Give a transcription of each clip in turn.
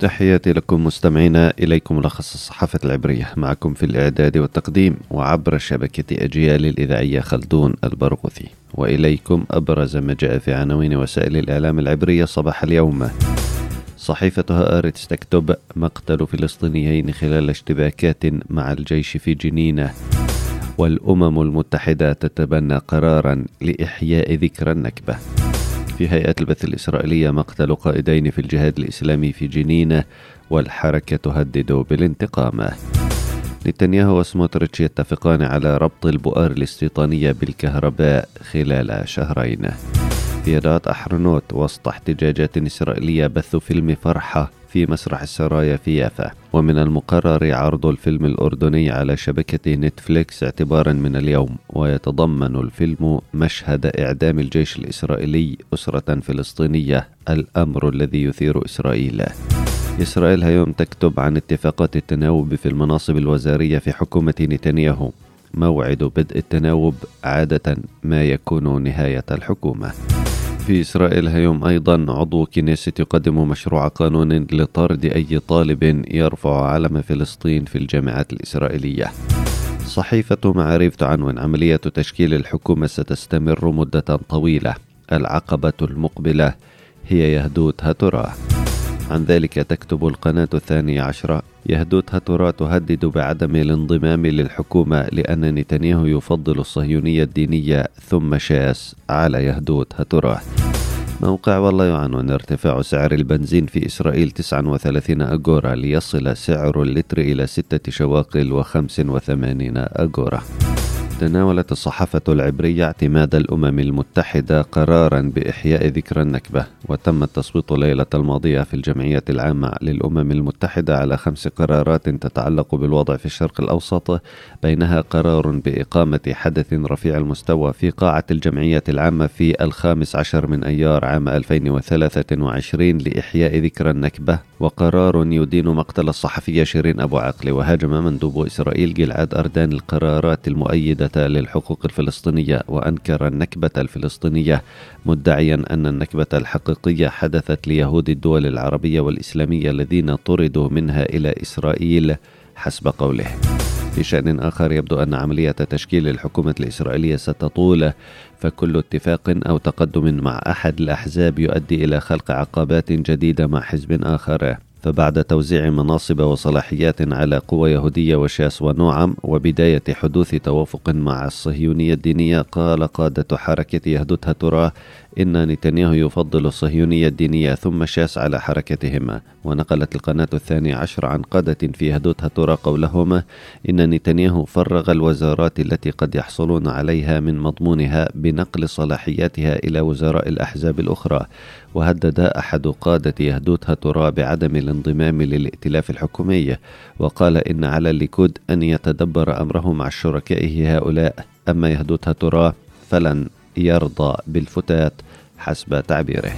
تحياتي لكم مستمعينا إليكم ملخص الصحافة العبرية. معكم في الإعداد والتقديم وعبر شبكة أجيال الإذاعية خلدون البرغوثي. وإليكم أبرز ما جاء في عناوين وسائل الإعلام العبرية صباح اليوم. صحيفة هآرتس تكتب مقتل فلسطينيين خلال اشتباكات مع الجيش في جنينة. والأمم المتحدة تتبنى قرارا لإحياء ذكرى النكبة. في هيئة البث الإسرائيلية مقتل قائدين في الجهاد الإسلامي في جنين والحركة تهدد بالانتقام. نتنياهو وسموتريتش يتفقان على ربط البؤر الاستيطانية بالكهرباء خلال شهرين. قيادات أحرنوت وسط احتجاجات إسرائيلية بث فيلم فرحة في مسرح السرايا في يافا. ومن المقرر عرض الفيلم الأردني على شبكة نتفليكس اعتبارا من اليوم ويتضمن الفيلم مشهد إعدام الجيش الإسرائيلي أسرة فلسطينية الأمر الذي يثير إسرائيل. إسرائيل هيوم تكتب عن اتفاقات التناوب في المناصب الوزارية في حكومة نتنياهو. موعد بدء التناوب عادة ما يكون نهاية الحكومة. في إسرائيل هيوم أيضا عضو كنيسة يقدم مشروع قانون لطرد أي طالب يرفع علم فلسطين في الجامعات الإسرائيلية. صحيفة معاريف تعنون عملية تشكيل الحكومة ستستمر مدة طويلة. العقبة المقبلة هي يهدوت هتراه عن ذلك تكتب القناة الثانية عشرة يهدوت هترا تهدد بعدم الانضمام للحكومة لأن نتنياهو يفضل الصهيونية الدينية ثم شاس على يهدوت هترا موقع والله يعنون ارتفاع سعر البنزين في إسرائيل 39 أجورا ليصل سعر اللتر إلى ستة شواقل وخمس وثمانين أجورا. تناولت الصحافة العبرية اعتماد الأمم المتحدة قرارا بإحياء ذكرى النكبة وتم التصويت ليلة الماضية في الجمعية العامة للأمم المتحدة على خمس قرارات تتعلق بالوضع في الشرق الأوسط بينها قرار بإقامة حدث رفيع المستوى في قاعة الجمعية العامة في الخامس عشر من أيار عام 2023 لإحياء ذكرى النكبة وقرار يدين مقتل الصحفية شيرين أبو عقل وهاجم مندوب إسرائيل جلعاد أردان القرارات المؤيدة للحقوق الفلسطينية وأنكر النكبة الفلسطينية مدعيا أن النكبة الحقيقية حدثت ليهود الدول العربية والإسلامية الذين طردوا منها إلى إسرائيل حسب قوله. في شأن آخر يبدو أن عملية تشكيل الحكومة الإسرائيلية ستطول فكل اتفاق أو تقدم مع أحد الأحزاب يؤدي إلى خلق عقبات جديدة مع حزب آخر. فبعد توزيع مناصب وصلاحيات على قوى يهودية وشاس ونوعم وبداية حدوث توافق مع الصهيونية الدينية قال قادة حركة يهدتها تراه إن نتنياهو يفضل الصهيونية الدينية ثم شاس على حركتهما. ونقلت القناة الثانية عشر عن قادة في يهدتها ترى قولهما إن نتنياهو فرغ الوزارات التي قد يحصلون عليها من مضمونها بنقل صلاحياتها إلى وزراء الأحزاب الأخرى. وهدد أحد قادة يهدوتها ترى بعدم الانضمام للائتلاف الحكومي. وقال إن على الليكود أن يتدبر أمره مع شركائه هؤلاء. أما يهدوتها ترى فلن يرضى بالفتات حسب تعبيره.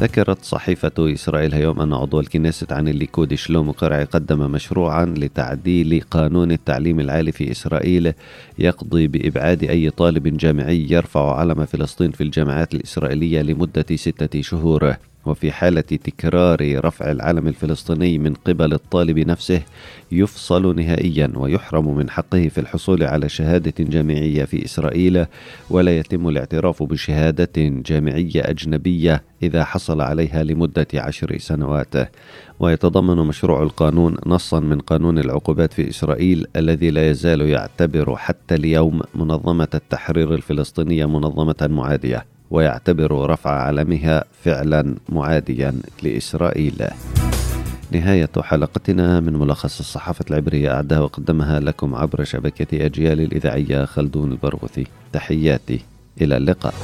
ذكرت صحيفة إسرائيل اليوم أن عضو الكنيست عن الليكود شلوم قرعي قدم مشروعا لتعديل قانون التعليم العالي في إسرائيل يقضي بإبعاد أي طالب جامعي يرفع علم فلسطين في الجامعات الإسرائيلية لمدة ستة شهور. وفي حالة تكرار رفع العلم الفلسطيني من قبل الطالب نفسه يفصل نهائيا ويحرم من حقه في الحصول على شهادة جامعية في إسرائيل ولا يتم الاعتراف بشهادة جامعية أجنبية إذا حصل عليها لمدة عشر سنوات. ويتضمن مشروع القانون نصا من قانون العقوبات في إسرائيل الذي لا يزال يعتبر حتى اليوم منظمة التحرير الفلسطينية منظمة معادية. ويعتبر رفع علمها فعلا معاديا لإسرائيل. نهاية حلقتنا من ملخص الصحافة العبرية أعدها وقدمها لكم عبر شبكة أجيال الإذاعية خلدون البرغوثي. تحياتي إلى اللقاء.